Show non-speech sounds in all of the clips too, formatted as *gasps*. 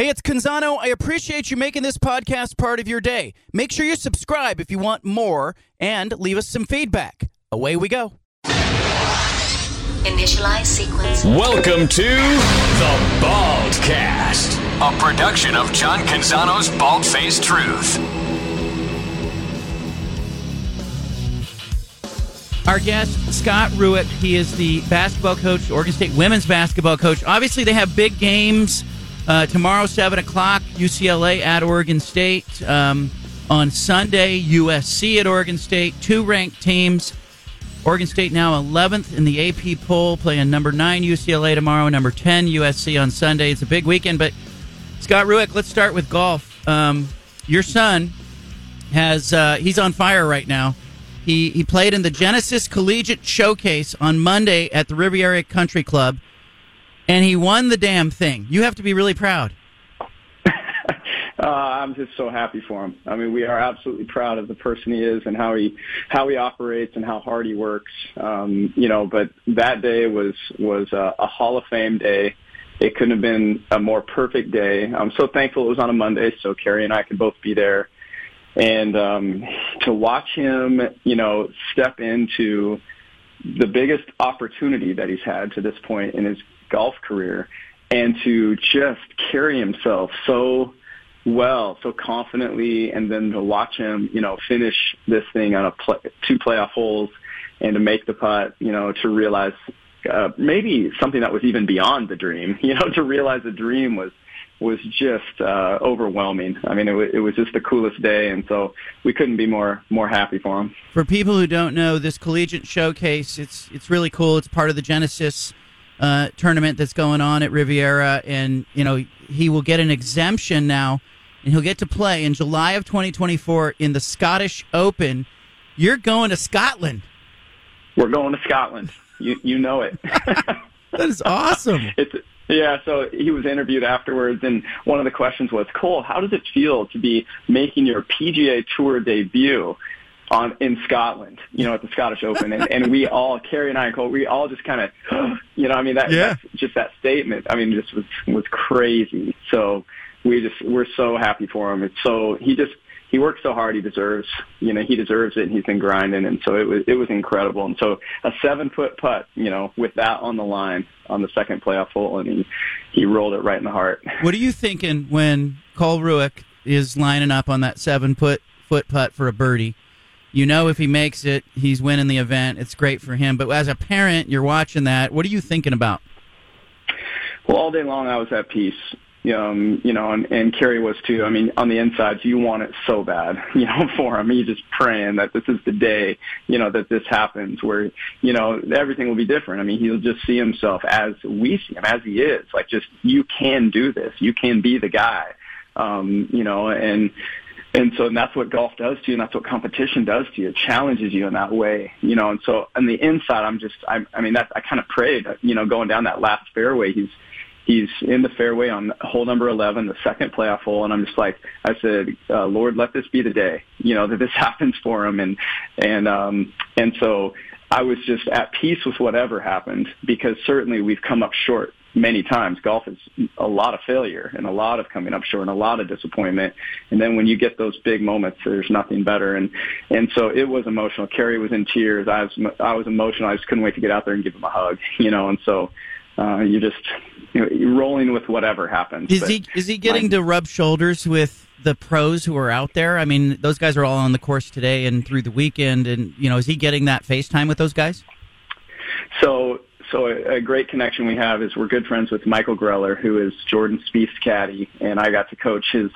Hey, it's Canzano. I appreciate you making this podcast part of your day. Make sure you subscribe if you want more and leave us some feedback. Away we go. Initialize sequence. Welcome to the Baldcast, a production of John Canzano's Bald Faced Truth. Our guest, Scott Rueck, he is the basketball coach, Oregon State women's basketball coach. Obviously, they have big games uh, tomorrow, 7 o'clock, UCLA at Oregon State. Um, on Sunday, USC at Oregon State. Two ranked teams. Oregon State now 11th in the AP poll, playing number 9 UCLA tomorrow, number 10 USC on Sunday. It's a big weekend, but Scott Rueck, let's start with golf. Um, your son has uh, he's on fire right now. He he played in the Genesis Collegiate Showcase on Monday at the Riviera Country Club, and he won the damn thing. You have to be really proud. Uh, *laughs* I'm just so happy for him. I mean, we are absolutely proud of the person he is and how he how he operates and how hard he works. Um, you know, but that day was was a, a Hall of Fame day. It couldn't have been a more perfect day. I'm so thankful it was on a Monday, so Carrie and I could both be there, and um, to watch him, you know, step into the biggest opportunity that he's had to this point in his golf career, and to just carry himself so well, so confidently, and then to watch him, you know, finish this thing on a play, two playoff holes, and to make the putt, you know, to realize uh, maybe something that was even beyond the dream, *laughs* you know, to realize the dream was was just uh, overwhelming. I mean, it, w- it was just the coolest day, and so we couldn't be more more happy for him. For people who don't know, this collegiate showcase it's it's really cool. It's part of the Genesis uh, tournament that's going on at Riviera, and you know he will get an exemption now, and he'll get to play in July of 2024 in the Scottish Open. You're going to Scotland. We're going to Scotland. You you know it. *laughs* that is awesome. it's yeah, so he was interviewed afterwards, and one of the questions was, Cole, how does it feel to be making your PGA Tour debut on in Scotland? You know, at the Scottish Open, and, and we all, Carrie and I, and Cole, we all just kind of, *gasps* you know, I mean, that Yeah. that's just that statement. I mean, just was was crazy. So we just we're so happy for him. It's so he just he works so hard. He deserves, you know, he deserves it. And he's been grinding, and so it was it was incredible. And so a seven foot putt, you know, with that on the line on the second playoff hole, and he he rolled it right in the heart. What are you thinking when Cole Rueck is lining up on that seven foot foot putt for a birdie? You know, if he makes it, he's winning the event. It's great for him. But as a parent, you're watching that. What are you thinking about? Well, all day long I was at peace. Um, you know, and, and Kerry was too. I mean, on the inside, you want it so bad, *laughs* you know, for him. He's just praying that this is the day, you know, that this happens where, you know, everything will be different. I mean, he'll just see himself as we see him, as he is. Like, just, you can do this. You can be the guy. Um, you know, and, and so and that's what golf does to you, and that's what competition does to you. It challenges you in that way, you know. And so on the inside, I'm just, I, I mean, that I kind of prayed, you know, going down that last fairway. He's he's in the fairway on hole number 11, the second playoff hole, and I'm just like, I said, uh, Lord, let this be the day, you know, that this *laughs* happens for him, and and um, and so I was just at peace with whatever happened because certainly we've come up short many times. Golf is a lot of failure and a lot of coming up short and a lot of disappointment. And then when you get those big moments, there's nothing better. And and so it was emotional. Carrie was in tears. I was I was emotional. I just couldn't wait to get out there and give him a hug. *laughs* You know, and so uh, you just you know, you're rolling with whatever happens. Is But he is he getting my- to rub shoulders with the pros who are out there? I mean, those guys are all on the course today and through the weekend, and you know, is he getting that FaceTime with those guys? So, so a, a great connection we have is we're good friends with Michael Greller, who is Jordan Spieth's caddy, and I got to coach his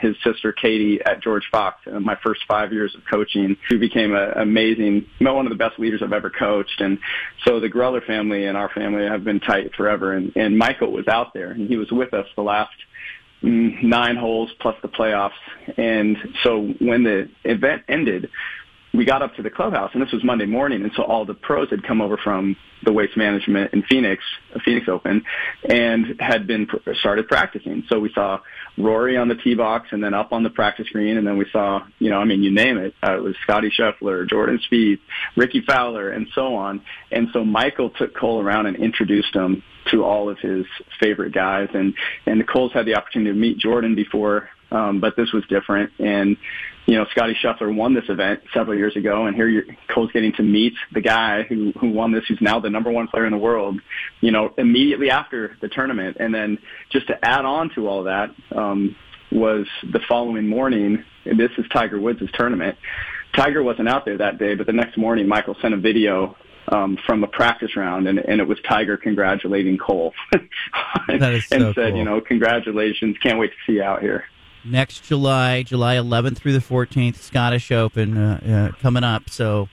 his sister Katie at George Fox in my first five years of coaching. Who became an amazing, one of the best leaders I've ever coached, and so the Greller family and our family have been tight forever. And, and Michael was out there, and he was with us the last mm, nine holes plus the playoffs. And so when the event ended, we got up to the clubhouse, and this was Monday morning, and so all the pros had come over from the waste management in Phoenix, Phoenix Open, and had been started practicing. So we saw Rory on the tee box, and then up on the practice green, and then we saw, you know, I mean, you name it. Uh, it was Scottie Scheffler, Jordan Spieth, Rickie Fowler, and so on. And so Michael took Cole around and introduced him to all of his favorite guys, and and Cole's had the opportunity to meet Jordan before um, but this was different. And, you know, Scottie Scheffler won this event several years ago, and here you're, Cole's getting to meet the guy who, who won this, who's now the number one player in the world, you know, immediately after the tournament. And then just to add on to all that, um, was the following morning, and this is Tiger Woods' tournament. Tiger wasn't out there that day, but the next morning, Michael sent a video um, from a practice round, and, and it was Tiger congratulating Cole, *laughs* and, so and said, cool. you know, congratulations, can't wait to see you out here next July, July 11th through the 14th, Scottish Open uh, uh, coming up. So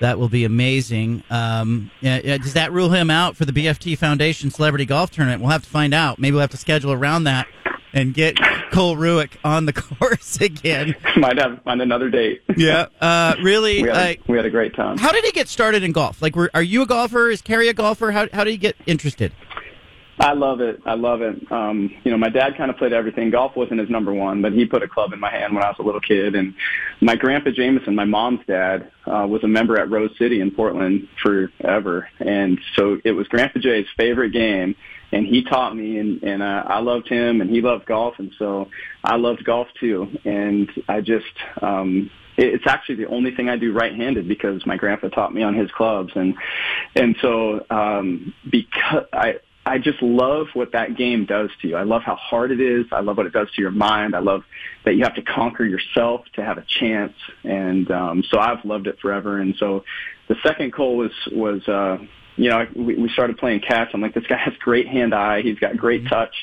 that will be amazing. Um, yeah, does that rule him out for the BFT Foundation Celebrity Golf Tournament? We'll have to find out. Maybe we'll have to schedule around that and get Cole Rueck on the *laughs* course again. Might have find another date. Yeah, uh, really. we, had a, we had a great time. How did he get started in golf? Like, were, are you a golfer? Is Kerry a golfer? How how did he get interested? I love it. I love it. Um, you know, my dad kind of played everything. Golf wasn't his number one, but he put a club in my hand when I was a little kid. And my grandpa Jameson, my mom's dad, uh, was a member at Rose City in Portland forever. And so it was Grandpa Jay's favorite game. And he taught me, and, and uh, I loved him, and he loved golf, and so I loved golf too. And I just, um, it's actually the only thing I do right-handed because my grandpa taught me on his clubs, and and so um, because I I just love what that game does to you. I love how hard it is. I love what it does to your mind. I love that you have to conquer yourself to have a chance. And um, so I've loved it forever. And so the second goal was was uh, you know, we, we started playing catch. I'm like, this guy has great hand eye. He's got great mm-hmm. touch.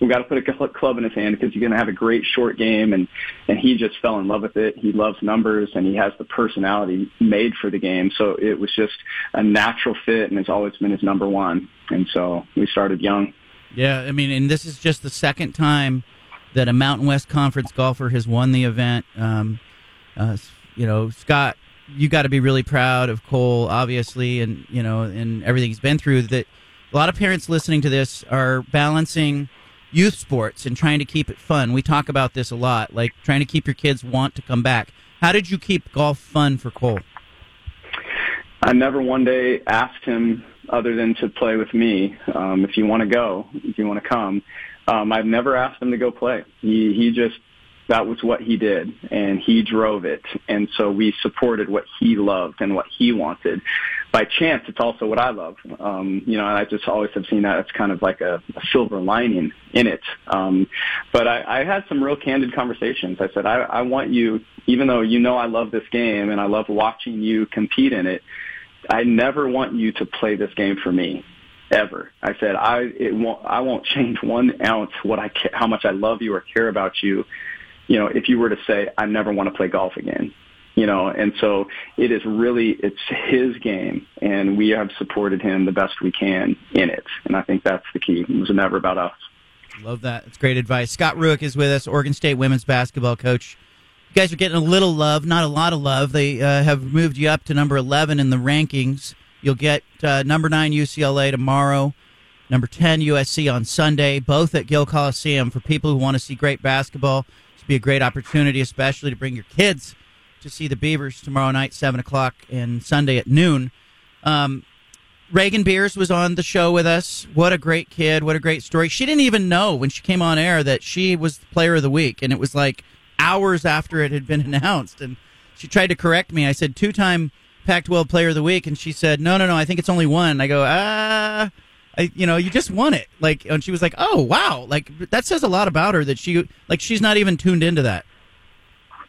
We've got to put a club in his hand because he's going to have a great short game. And, and he just fell in love with it. He loves numbers and he has the personality made for the game. So it was just a natural fit and it's always been his number one. And so we started young. Yeah. I mean, and this is just the second time that a Mountain West Conference golfer has won the event. Um, uh, you know, Scott you got to be really proud of Cole, obviously, and you know, and everything he's been through. That a lot of parents listening to this are balancing youth sports and trying to keep it fun. We talk about this a lot, like trying to keep your kids want to come back. How did you keep golf fun for Cole? I never one day asked him other than to play with me. Um, if you want to go, if you want to come, um, I've never asked him to go play. He he just that was what he did and he drove it. And so we supported what he loved and what he wanted. By chance it's also what i love. Um you know and i just always have seen that it's kind of like a, a silver lining in it. Um but i i had some real candid conversations. I said i i want you even though you know i love this game and i love watching you compete in it i never want you to play this game for me ever. I said I it won't I won't change one ounce what I ca- how much I love you or care about you you know, if you were to say, I never want to play golf again, you know, and so it is really, it's his game and we have supported him the best we can in it. And I think that's the key. It was never about us. Love that. It's great advice. Scott Rueck is with us, Oregon State women's basketball coach. You guys are getting a little love, not a lot of love. They uh, have moved you up to number 11 in the rankings. You'll get uh, number 9 UCLA tomorrow, number 10 USC on Sunday, both at Gill Coliseum for people who want to see great basketball be a great opportunity, especially to bring your kids to see the Beavers tomorrow night, seven o'clock, and Sunday at noon. Um, Raegan Beers was on the show with us. What a great kid! What a great story. She didn't even know when she came on air that she was the Player of the Week, and it was like hours after it had been *laughs* announced. And she tried to correct me. I said two-time Pac-12 Player of the Week, and she said, "No, no, no. I think it's only one." I go, "Ah." I, you know, you just won it. Like, and she was like, "Oh, wow!" Like that says a lot about her that she, like, she's not even tuned into that.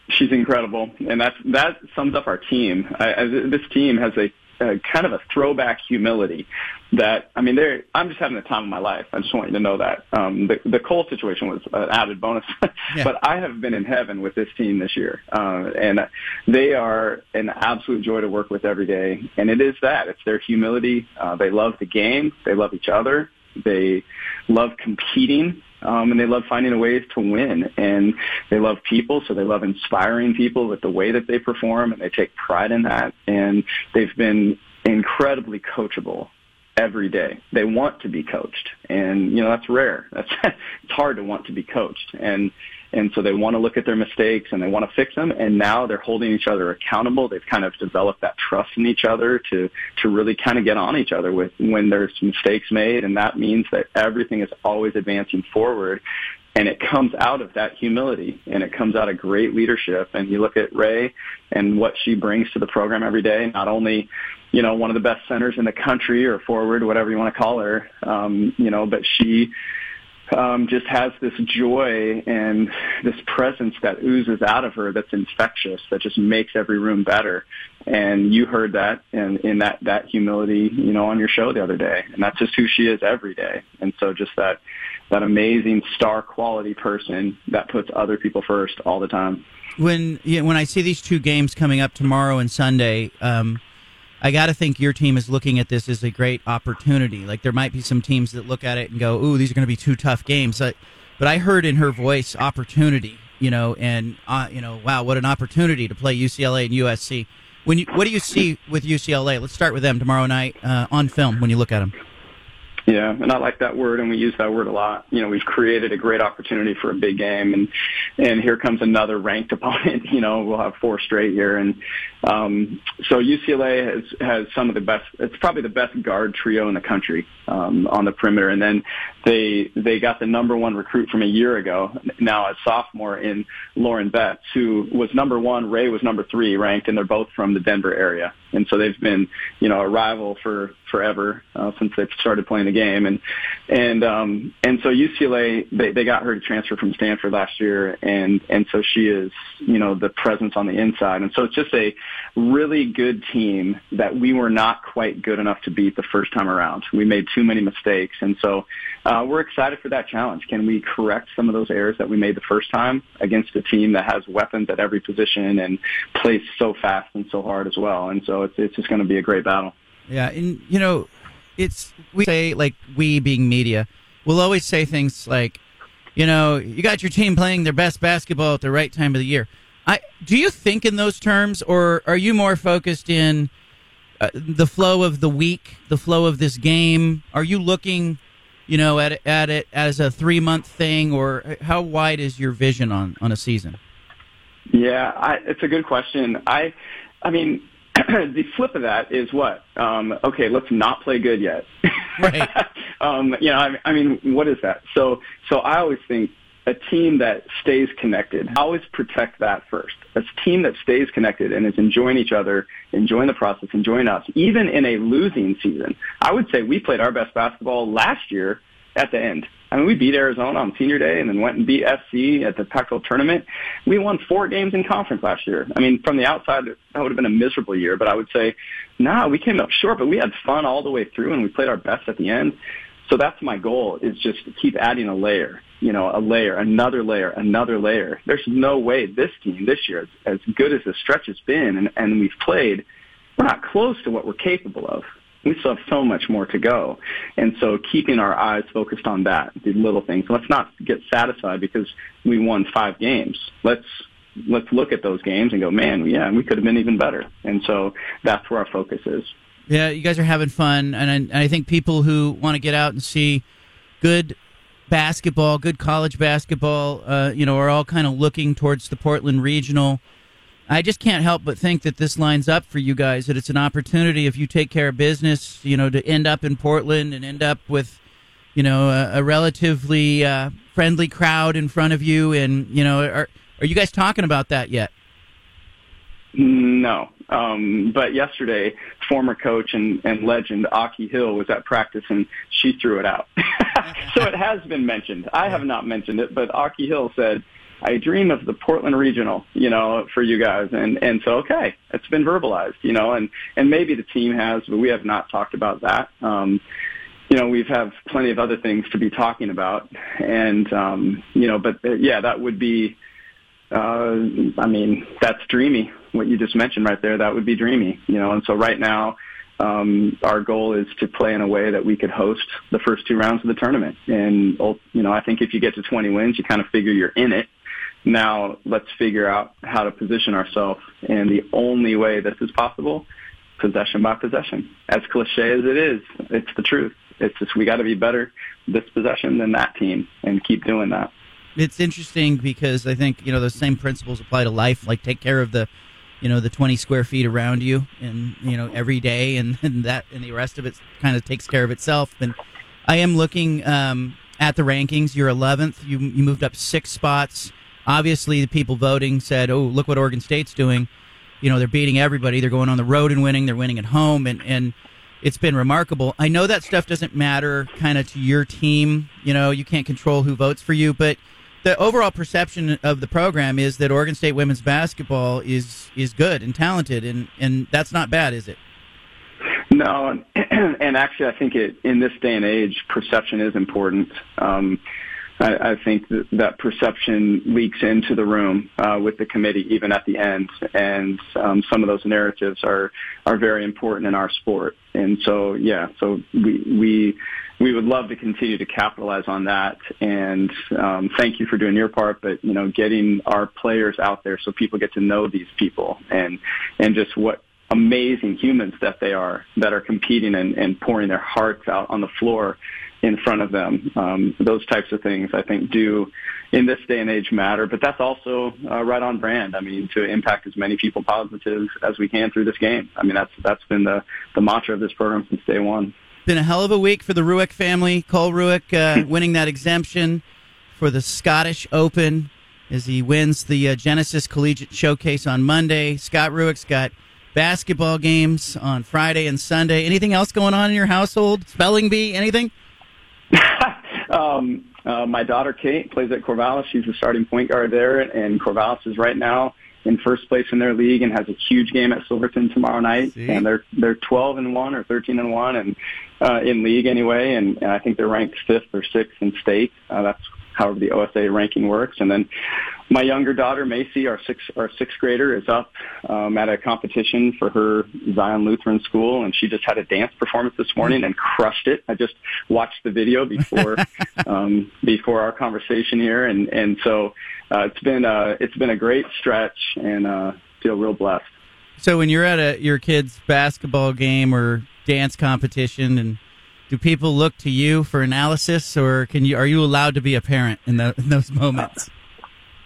She's incredible, and that's that sums up our team. I, this team has a kind of a throwback humility that I mean, there. I'm just having the time of my life. I just want you to know that um, the the Cole situation was an added bonus, *laughs* yeah. but I have been in heaven with this team this year, uh, and they are an absolute joy to work with every day. And it is that it's their humility. Uh, they love the game. They love each other. They love competing um, and they love finding ways to win. And they love people, so they love inspiring people with the way that they perform, and they take pride in that. And they've been incredibly coachable every day. They want to be coached, and you know that's rare. *laughs* That's it's hard to want to be coached, and and so they want to look at their mistakes and they want to fix them. And now they're holding each other accountable. They've kind of developed that trust in each other to to really kind of get on each other with when there's mistakes made, and that means that everything is always advancing forward. And it comes out of that humility and it comes out of great leadership. And you look at Ray and what she brings to the program every day, not only you know, one of the best centers in the country or forward, whatever you want to call her, um, you know, but she um, just has this joy and this presence that oozes out of her that's infectious, that just makes every room better. And you heard that in, in that, that humility, you know, on your show the other day. And that's just who she is every day. And so just that, that amazing star quality person that puts other people first all the time. When, you know, when I see these two games coming up tomorrow and Sunday, um, I got to think your team is looking at this as a great opportunity. Like there might be some teams that look at it and go, "Ooh, these are going to be two tough games." But, but I heard in her voice opportunity, you know, and uh, you know, wow, what an opportunity to play UCLA and USC. When you, what do you see with UCLA? Let's start with them tomorrow night uh, on film when you look at them. Yeah, and I like that word, and we use that word a lot. You know, we've created a great opportunity for a big game, and and here comes another ranked *laughs* opponent. You know, we'll have four straight here, and um, so UCLA has has some of the best. It's probably the best guard trio in the country um, on the perimeter, and then they they got the number one recruit from a year ago, now a sophomore in Lauren Betts, who was number one. Ray was number three ranked, and they're both from the Denver area, and so they've been you know a rival for forever uh, since they've started playing the game. And and um, and so UCLA they, they got her to transfer from Stanford last year, and and so she is you know the presence on the inside. And so it's just a really good team that we were not quite good enough to beat the first time around. We made too many mistakes, and so uh, we're excited for that challenge. Can we correct some of those errors that we made the first time against a team that has weapons at every position and plays so fast and so hard as well? And so it's it's just going to be a great battle. Yeah, and you know, it's we say like we being media, we'll always say things like, you know, you got your team playing their best basketball at the right time of the year. I do you think in those terms, or are you more focused in uh, the flow of the week, the flow of this game? Are you looking, you know, at at it as a three month thing, or how wide is your vision on on a season? Yeah, I, it's a good question. I, I mean, *clears throat* the flip of that is what? Um, okay, let's not play good yet. Right. *laughs* um, you know, I, I mean, what is that? So, so I always think a team that stays connected. Always protect that first. A team that stays connected and is enjoying each other, enjoying the process, enjoying us, even in a losing season. I would say we played our best basketball last year at the end. I mean, we beat Arizona on senior day and then went and beat SC at the Pac-12 tournament. We won four games in conference last year. I mean, from the outside, that would have been a miserable year, but I would say, nah, we came up short, but we had fun all the way through and we played our best at the end. So that's my goal is just to keep adding a layer, you know, a layer, another layer, another layer. There's no way this team this year, as, as good as the stretch has been and, and we've played, we're not close to what we're capable of we still have so much more to go. And so keeping our eyes focused on that, the little things. Let's not get satisfied because we won five games. Let's let's look at those games and go, man, yeah, we could have been even better. And so that's where our focus is. Yeah, you guys are having fun, and I, and I think people who want to get out and see good basketball, good college basketball, uh, you know, are all kind of looking towards the Portland Regional I just can't help but think that this lines up for you guys. That it's an opportunity if you take care of business, you know, to end up in Portland and end up with, you know, a, a relatively uh, friendly crowd in front of you. And you know, are are you guys talking about that yet? No, um, but yesterday, former coach and, and legend Aki Hill was at practice and she threw it out. *laughs* so it has been mentioned. I have not mentioned it, but Aki Hill said I dream of the Portland Regional, you know, for you guys. And, and so, okay, it's been verbalized, you know, and, and maybe the team has, but we have not talked about that. Um, you know, we've have plenty of other things to be talking about. And, um, you know, but uh, yeah, that would be, I mean, that's dreamy. What you just mentioned right there, that would be dreamy, you know, and so right now, um, our goal is to play in a way that we could host the first two rounds of the tournament. And you know, I think if you get to 20 wins, you kind of figure you're in it. Now let's figure out how to position ourselves. And the only way this is possible, possession by possession. As cliche as it is, it's the truth. It's just we got to be better this possession than that team and keep doing that. It's interesting because I think you know the same principles apply to life. Like take care of the, you know, the twenty square feet around you, and you know every day, and, *laughs* and that and the rest of it kind of takes care of itself. And I am looking um, at the rankings. You're 11th. You you moved up six spots. Obviously, the people voting said, "Oh, look what Oregon State's doing." You know, they're beating everybody. They're going on the road and winning. They're winning at home, and and it's been remarkable. I know that stuff doesn't matter kind of to your team. You know, you can't control who votes for you, but the overall perception of the program is that Oregon State women's basketball is is good and talented, and and that's not bad, is it? No, *clears throat* and actually, I think it in this day and age, perception is important. Um, I, I think that, that perception leaks into the room uh, with the committee, even at the end, and um, some of those narratives are are very important in our sport. And so, yeah, so we we we would love to continue to capitalize on that. And um, thank you for doing your part, but you know, getting our players out there so people get to know these people and and just what amazing humans that they are that are competing and, and pouring their hearts out on the floor in front of them. Um, those types of things, I think, do in this day and age matter. But that's also uh, right on brand. I mean, to impact as many people positive as we can through this game. I mean, that's that's been the the mantra of this program since day one. Been a hell of a week for the Rueck family. Cole Rueck uh, *laughs* winning that exemption for the Scottish Open as he wins the uh, Genesis Collegiate Showcase on Monday. Scott Rueck's got basketball games on Friday and Sunday. Anything else going on in your household? Spelling bee? Anything? *laughs* um, uh, my daughter Kate plays at Corvallis. She's the starting point guard there, and Corvallis is right now in first place in their league and has a huge game at Silverton tomorrow night. See? And they're they're 12 and one or 13 and one, and uh, in league anyway. And, and I think they're ranked fifth or sixth in state. Uh, that's however the OSA ranking works. And then my younger daughter Macy, our sixth our sixth grader, is up um, at a competition for her Zion Lutheran school, and she just had a dance performance this morning and crushed it. I just watched the video before *laughs* um, before our conversation here, and and so uh, it's been uh, it's been a great stretch, and uh, feel real blessed. So when you're at a your kid's basketball game or dance competition and do people look to you for analysis, or can you? Are you allowed to be a parent in, the, *laughs* in those moments?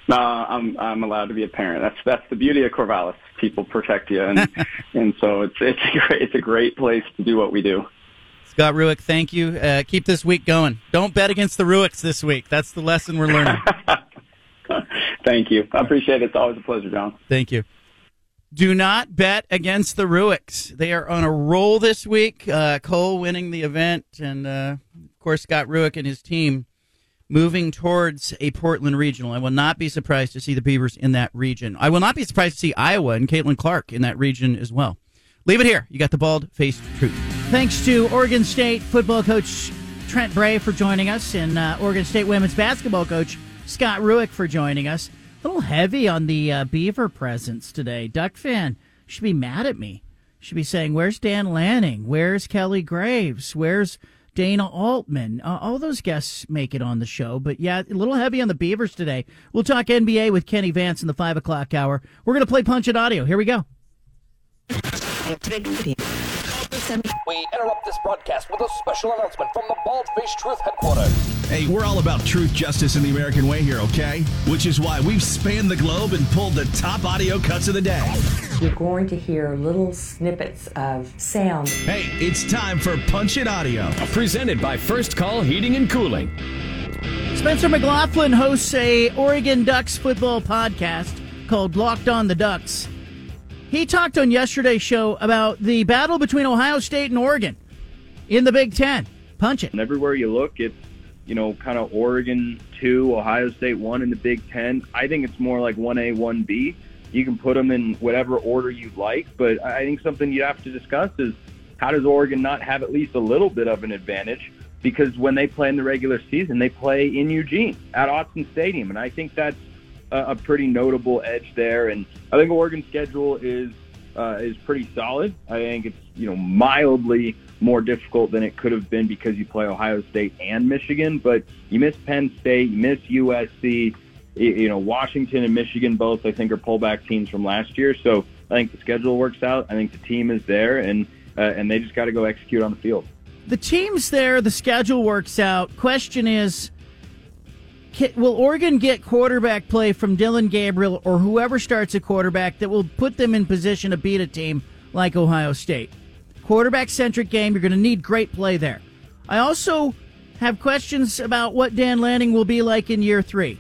No, I'm I'm allowed to be a parent. That's that's the beauty of Corvallis. People protect you, and *laughs* and so it's it's a great it's a great place to do what we do. Scott Rueck, thank you. Uh, keep this week going. Don't bet against the Ruecks this week. That's the lesson we're learning. *laughs* thank you. I appreciate it. It's always a pleasure, John. Thank you. Do not bet against the Ruecks. They are on a roll this week. Uh, Cole winning the event, and uh, of course Scott Rueck and his team moving towards a Portland regional. I will not be surprised to see the Beavers in that region. I will not be surprised to see Iowa and Caitlin Clark in that region as well. Leave it here. You got the bald faced truth. Thanks to Oregon State football coach Trent Bray for joining us, and uh, Oregon State women's basketball coach Scott Rueck for joining us. A little heavy on the uh, Beaver presence today. Duck fan should be mad at me. Should be saying, "Where's Dan Lanning? Where's Kelly Graves? Where's Dana Altman. Uh, all those guests make it on the show. But yeah, a little heavy on the Beavers today. We'll talk NBA with Kenny Vance in the 5 o'clock hour. We're to play Punch It Audio. Here we go. We interrupt this broadcast with a special announcement from the Bald Faced Truth headquarters. Hey, we're all about truth, justice, and the American way here, okay? Which is why we've spanned the globe and pulled the top audio cuts of the day. You're going to hear little snippets of sound. Hey, it's time for Punch It Audio. Presented by First Call Heating and Cooling. Spencer McLaughlin hosts a Oregon Ducks football podcast called Locked on the Ducks. He talked on yesterday's show about the battle between Ohio State and Oregon in the Big Ten. Punch it. And everywhere you look, it's, you know, kind of Oregon 2, Ohio State 1 in the Big Ten. I think it's more like 1A, 1B. You can put them in whatever order you like, but I think something you have to discuss is how does Oregon not have at least a little bit of an advantage? Because when they play in the regular season, they play in Eugene at Autzen Stadium. And I think that's a, pretty notable edge there. And I think Oregon's schedule is uh, is pretty solid. I think it's you know mildly more difficult than it could have been because you play Ohio State and Michigan, but you miss Penn State, you miss USC, you know Washington and Michigan both I think are pullback teams from last year. So I think the schedule works out. I think the team is there, and uh, and they just got to go execute on the field. The team's there. The schedule works out. Question is. Will Oregon get quarterback play from Dillon Gabriel or whoever starts a quarterback that will put them in position to beat a team like Ohio State? Quarterback centric game. You're going to need great play there. I also have questions about what Dan Lanning will be like in year three.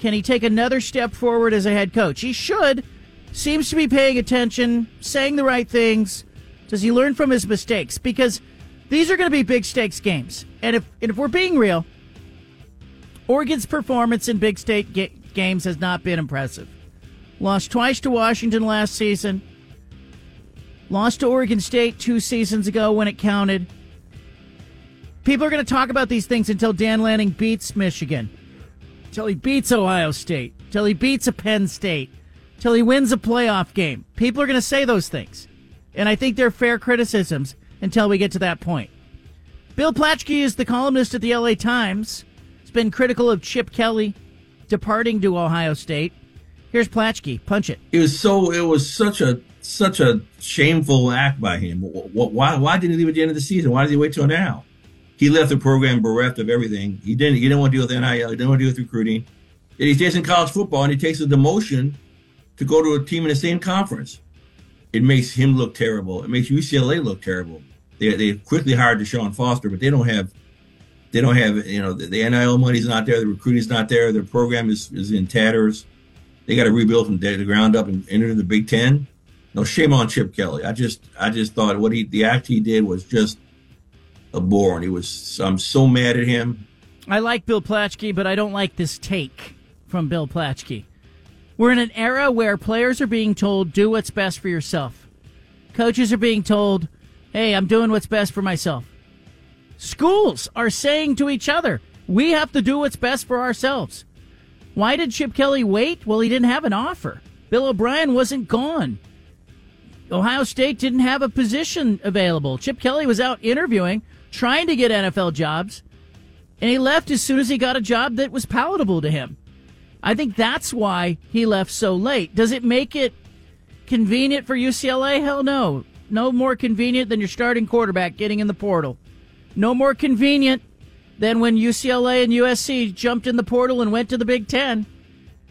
Can he take another step forward as a head coach? He should. Seems to be paying attention, saying the right things. Does he learn from his mistakes? Because these are going to be big stakes games. And if, and if we're being real, Oregon's performance in big state ga- games has not been impressive. Lost twice to Washington last season. Lost to Oregon State two seasons ago when it counted. People are going to talk about these things until Dan Lanning beats Michigan, until he beats Ohio State, until he beats a Penn State, until he wins a playoff game. People are going to say those things. And I think they're fair criticisms until we get to that point. Bill Plaschke is the columnist at the LA Times. Been critical of Chip Kelly departing to Ohio State. Here's Plaschke. Punch it. It was so. It was such a such a shameful act by him. Why? Why didn't he leave at the end of the season? Why did he wait till now? He left the program bereft of everything. He didn't. He didn't want to deal with NIL. He didn't want to deal with recruiting. Yet he stays in college football and he takes a demotion to go to a team in the same conference. It makes him look terrible. It makes UCLA look terrible. They they quickly hired Deshaun Foster, but they don't have they don't have you know the, the NIL money's not there, the recruiting's not there, their program is, is in tatters. They got to rebuild from the ground up and enter the Big Ten. No shame on Chip Kelly. I just I just thought what he the act he did was just abhorrent. He was I'm so mad at him. I like Bill Plaschke, but I don't like this take from Bill Plaschke. We're in an era where players are being told do what's best for yourself. Coaches are being told, "Hey, I'm doing what's best for myself." Schools are saying to each other, "We have to do what's best for ourselves." Why did Chip Kelly wait? Well, he didn't have an offer. Bill O'Brien wasn't gone. Ohio State didn't have a position available. Chip Kelly was out interviewing, trying to get NFL jobs, and he left as soon as he got a job that was palatable to him. I think that's why he left so late. Does it make it convenient for UCLA? Hell no. No more convenient than your starting quarterback getting in the portal. No more convenient than when UCLA and USC jumped in the portal and went to the Big Ten.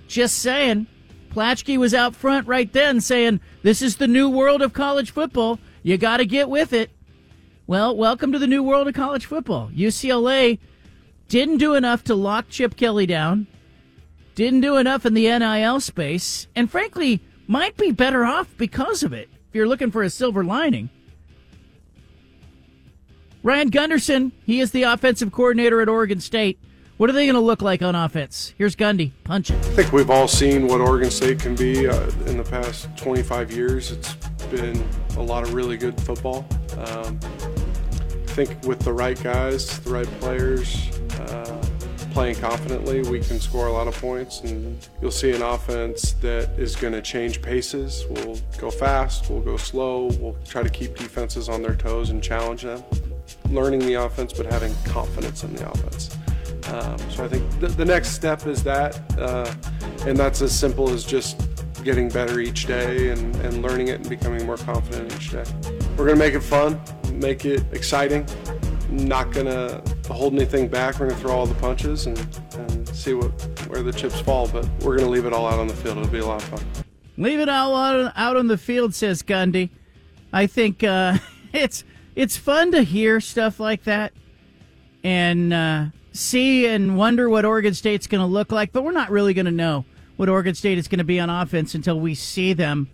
Just saying. Plaschke was out front right then saying, This is the new world of college football. You got to get with it. Well, welcome to the new world of college football. UCLA didn't do enough to lock Chip Kelly down, didn't do enough in the NIL space, and frankly, might be better off because of it if you're looking for a silver lining. Ryan Gunderson, he is the offensive coordinator at Oregon State. What are they going to look like on offense? Here's Gundy. Punch it. I think we've all seen what Oregon State can be uh, in the past 25 years. It's been a lot of really good football. Um, I think with the right guys, the right players, playing confidently, we can score a lot of points, and you'll see an offense that is going to change paces. We'll go fast, we'll go slow, we'll try to keep defenses on their toes and challenge them learning the offense, but having confidence in the offense. Um, so I think th- the next step is that, uh, and that's as simple as just getting better each day and, and learning it and becoming more confident each day. We're going to make it fun, make it exciting, not to hold anything back. We're to throw all the punches and, and see what where the chips fall, but we're to leave it all out on the field. It'll be a lot of fun. Leave it all out, out on the field, says Gundy. I think uh, *laughs* it's it's fun to hear stuff like that and uh, see and wonder what Oregon State's going to look like, but we're not really going to know what Oregon State is going to be on offense until we see them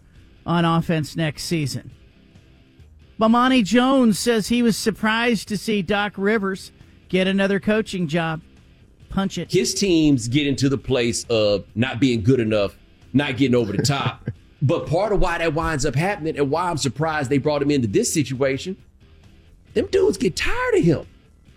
on offense next season. Bomani Jones says he was surprised to see Doc Rivers get another coaching job. Punch it. His teams get into the place of not being good enough, not getting over the top. *laughs* but part of why that winds up happening and why I'm surprised they brought him into this situation them dudes get tired of him.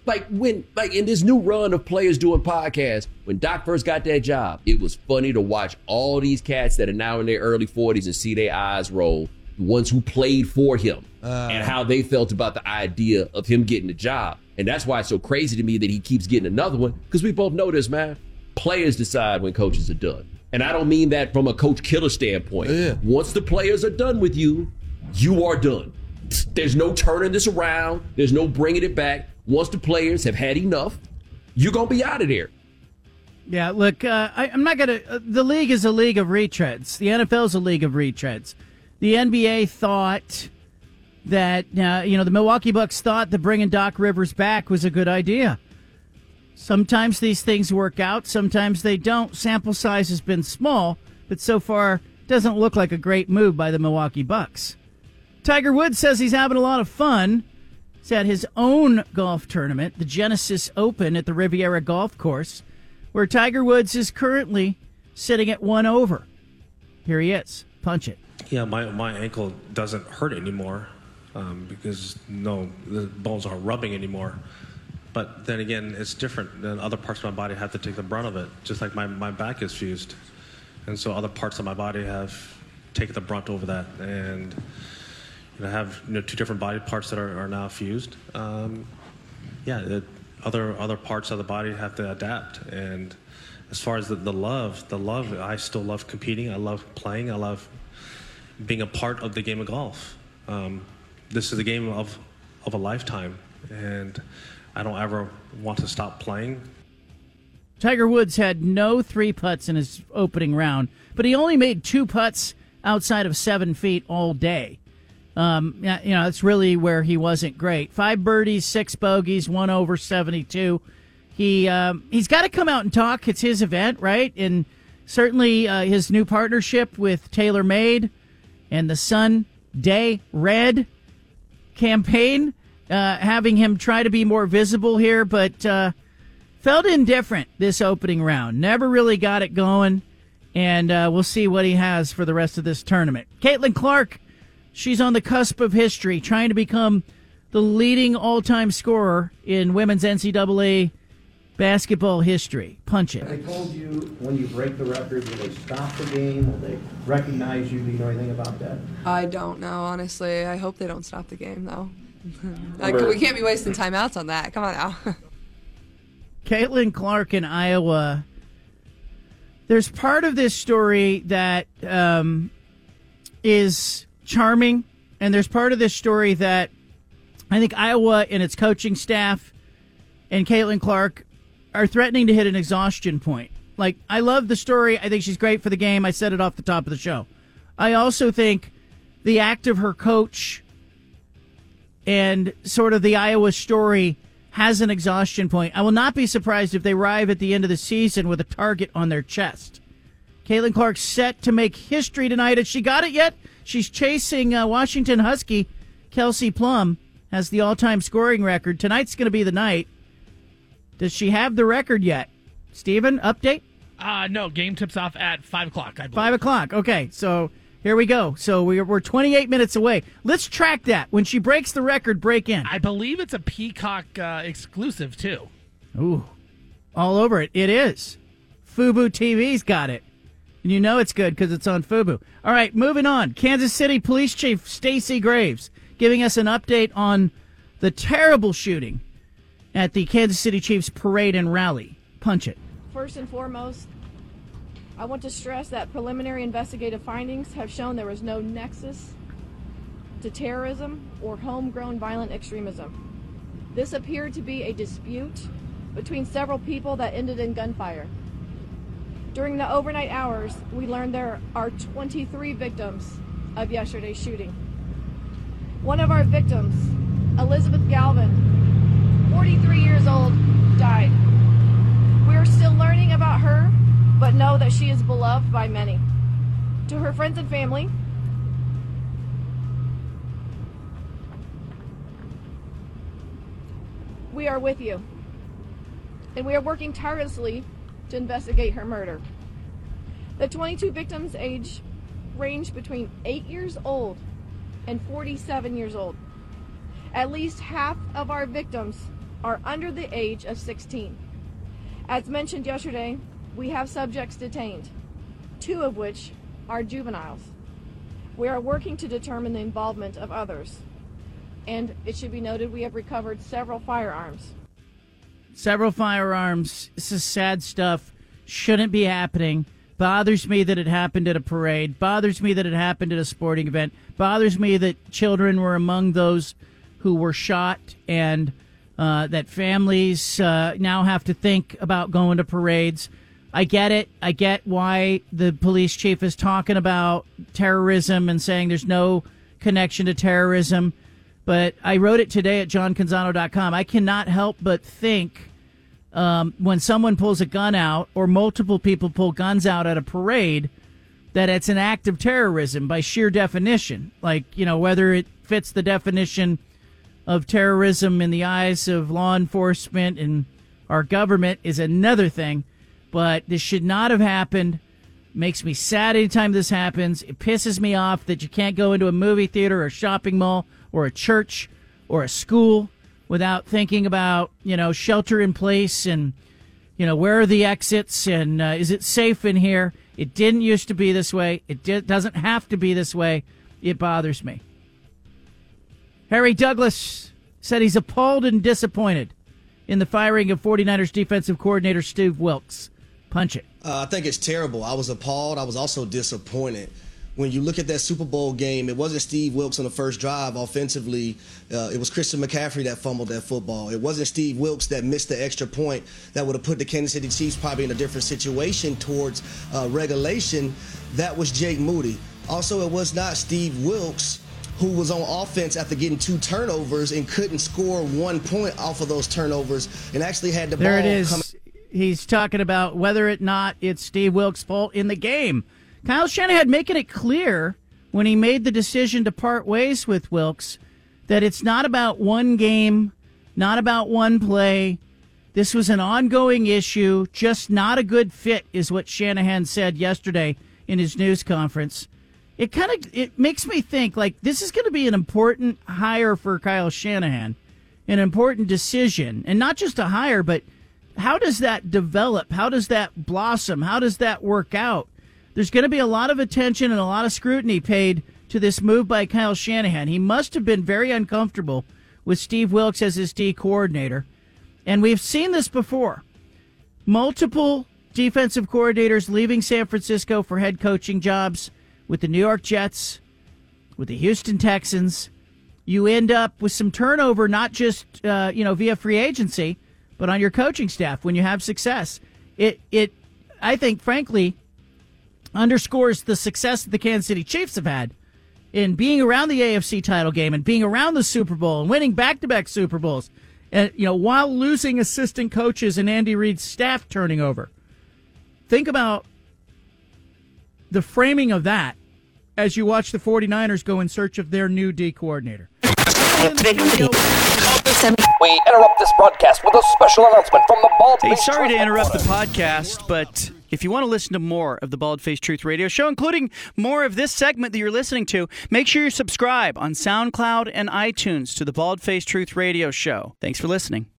Like when, like in this new run of players doing podcasts, when Doc first got that job, it was funny to watch all these cats that are now in their early 40s and see their eyes roll the ones who played for him, and how they felt about the idea of him getting the job. And that's why it's so crazy to me that he keeps getting another one because we both know this, man. Players decide when coaches are done. And I don't mean that from a coach killer standpoint. Once the players are done with you, you are done. There's no turning this around. There's no bringing it back. Once the players have had enough, you're going to be out of there. Yeah, look, uh, I, I'm not going to. Uh, the league is a league of retreads. The NFL is a league of retreads. The NBA thought that, uh, you know, the Milwaukee Bucks thought that bringing Doc Rivers back was a good idea. Sometimes these things work out, sometimes they don't. Sample size has been small, but so far doesn't look like a great move by the Milwaukee Bucks. Tiger Woods says he's having a lot of fun. He's at his own golf tournament, the Genesis Open at the Riviera Golf Course, where Tiger Woods is currently sitting at one over. Here he is. Punch it. Yeah, my, my ankle doesn't hurt anymore um, because no, the bones aren't rubbing anymore. But then again, it's different. Then other parts of my body have to take the brunt of it, just like my, my back is fused. And so other parts of my body have taken the brunt over that. And you know, I have you know, two different body parts that are, are now fused. Um, yeah, it, other, other parts of the body have to adapt. And as far as the, the love, the love, I still love competing. I love playing. I love being a part of the game of golf. Um, this is a game of, of a lifetime. And I don't ever want to stop playing. Tiger Woods had no three putts in his opening round, but he only made two putts outside of seven feet all day. Um, you know, that's really where he wasn't great. Five birdies, six bogeys, one over seventy-two. He um, he's got to come out and talk. It's his event, right? And certainly uh, his new partnership with TaylorMade and the Sun Day Red campaign uh, having him try to be more visible here, but uh, felt indifferent this opening round. Never really got it going, and uh, we'll see what he has for the rest of this tournament. Caitlin Clark, she's on the cusp of history, trying to become the leading all-time scorer in women's NCAA basketball history. Punch it. They told you when you break the record, will they stop the game? Will they recognize you? Do you know anything about that? I don't know, honestly. I hope they don't stop the game, though. *laughs* like, we can't be wasting timeouts on that. Come on now. *laughs* Caitlin Clark in Iowa. There's part of this story that um, is charming, and there's part of this story that I think Iowa and its coaching staff and Caitlin Clark are threatening to hit an exhaustion point. Like, I love the story. I think she's great for the game. I said it off the top of the show. I also think the act of her coach and sort of the Iowa story has an exhaustion point. I will not be surprised if they arrive at the end of the season with a target on their chest. Caitlin Clark set to make history tonight. Has she got it yet? She's chasing uh, Washington Husky. Kelsey Plum has the all time scoring record. Tonight's going to be the night. Does she have the record yet? Steven, update? Uh, no, game tips off at 5 o'clock, I believe. 5 o'clock. Okay, so here we go. So we're, we're 28 minutes away. Let's track that. When she breaks the record, break in. I believe it's a Peacock uh, exclusive, too. Ooh, all over it. It is. Fubo TV's got it. And you know it's good because it's on Fubo. All right, moving on. Kansas City Police Chief Stacey Graves giving us an update on the terrible shooting at the Kansas City Chiefs parade and rally. Punch it. First and foremost, I want to stress that preliminary investigative findings have shown there was no nexus to terrorism or homegrown violent extremism. This appeared to be a dispute between several people that ended in gunfire. During the overnight hours, we learned there are 23 victims of yesterday's shooting. One of our victims, Elizabeth Galvin, 43 years old, died. We are still learning about her but know that she is beloved by many. To her friends and family, we are with you, and we are working tirelessly to investigate her murder. The 22 victims' age range between 8 years old and 47 years old. At least half of our victims are under the age of 16. As mentioned yesterday, we have subjects detained, two of which are juveniles. We are working to determine the involvement of others. And it should be noted we have recovered several firearms. Several firearms. This is sad stuff. Shouldn't be happening. Bothers me that it happened at a parade. Bothers me that it happened at a sporting event. Bothers me that children were among those who were shot and uh, that families uh, now have to think about going to parades. I get it. I get why the police chief is talking about terrorism and saying there's no connection to terrorism. But I wrote it today at johncanzano.com. I cannot help but think um, when someone pulls a gun out or multiple people pull guns out at a parade that it's an act of terrorism by sheer definition. Like, you know, whether it fits the definition of terrorism in the eyes of law enforcement and our government is another thing but this should not have happened. Makes me sad anytime this happens. It pisses me off that you can't go into a movie theater or a shopping mall or a church or a school without thinking about, you know, shelter in place and, you know, where are the exits and uh, is it safe in here? It didn't used to be this way. It di- doesn't have to be this way. It bothers me. Harry Douglas said he's appalled and disappointed in the firing of 49ers defensive coordinator Steve Wilks. Punch it. Uh, I think it's terrible. I was appalled. I was also disappointed. When you look at that Super Bowl game, it wasn't Steve Wilks on the first drive offensively. Uh, it was Christian McCaffrey that fumbled that football. It wasn't Steve Wilks that missed the extra point that would have put the Kansas City Chiefs probably in a different situation towards uh, regulation. That was Jake Moody. Also, it was not Steve Wilks who was on offense after getting two turnovers and couldn't score one point off of those turnovers and actually had the there ball it is. coming He's talking about whether or not it's Steve Wilks' fault in the game. Kyle Shanahan making it clear when he made the decision to part ways with Wilks that it's not about one game, not about one play. This was an ongoing issue, just not a good fit, is what Shanahan said yesterday in his news conference. It kind of it makes me think like this is going to be an important hire for Kyle Shanahan, an important decision, and not just a hire, but how does that develop? How does that blossom? How does that work out? There's going to be a lot of attention and a lot of scrutiny paid to this move by Kyle Shanahan. He must have been very uncomfortable with Steve Wilks as his D coordinator. And we've seen this before. Multiple defensive coordinators leaving San Francisco for head coaching jobs with the New York Jets, with the Houston Texans. You end up with some turnover, not just uh, you know via free agency, but on your coaching staff when you have success. It it I think frankly underscores the success that the Kansas City Chiefs have had in being around the AFC title game and being around the Super Bowl and winning back-to-back Super Bowls. And you know, while losing assistant coaches and Andy Reid's staff turning over. Think about the framing of that as you watch the 49ers go in search of their new D coordinator. We interrupt this broadcast with a special announcement from the Bald Hey, sorry to interrupt the podcast, but if you want to listen to more of the Bald Face Truth Radio Show, including more of this segment that you're listening to, make sure you subscribe on SoundCloud and iTunes to the Bald Face Truth Radio Show. Thanks for listening.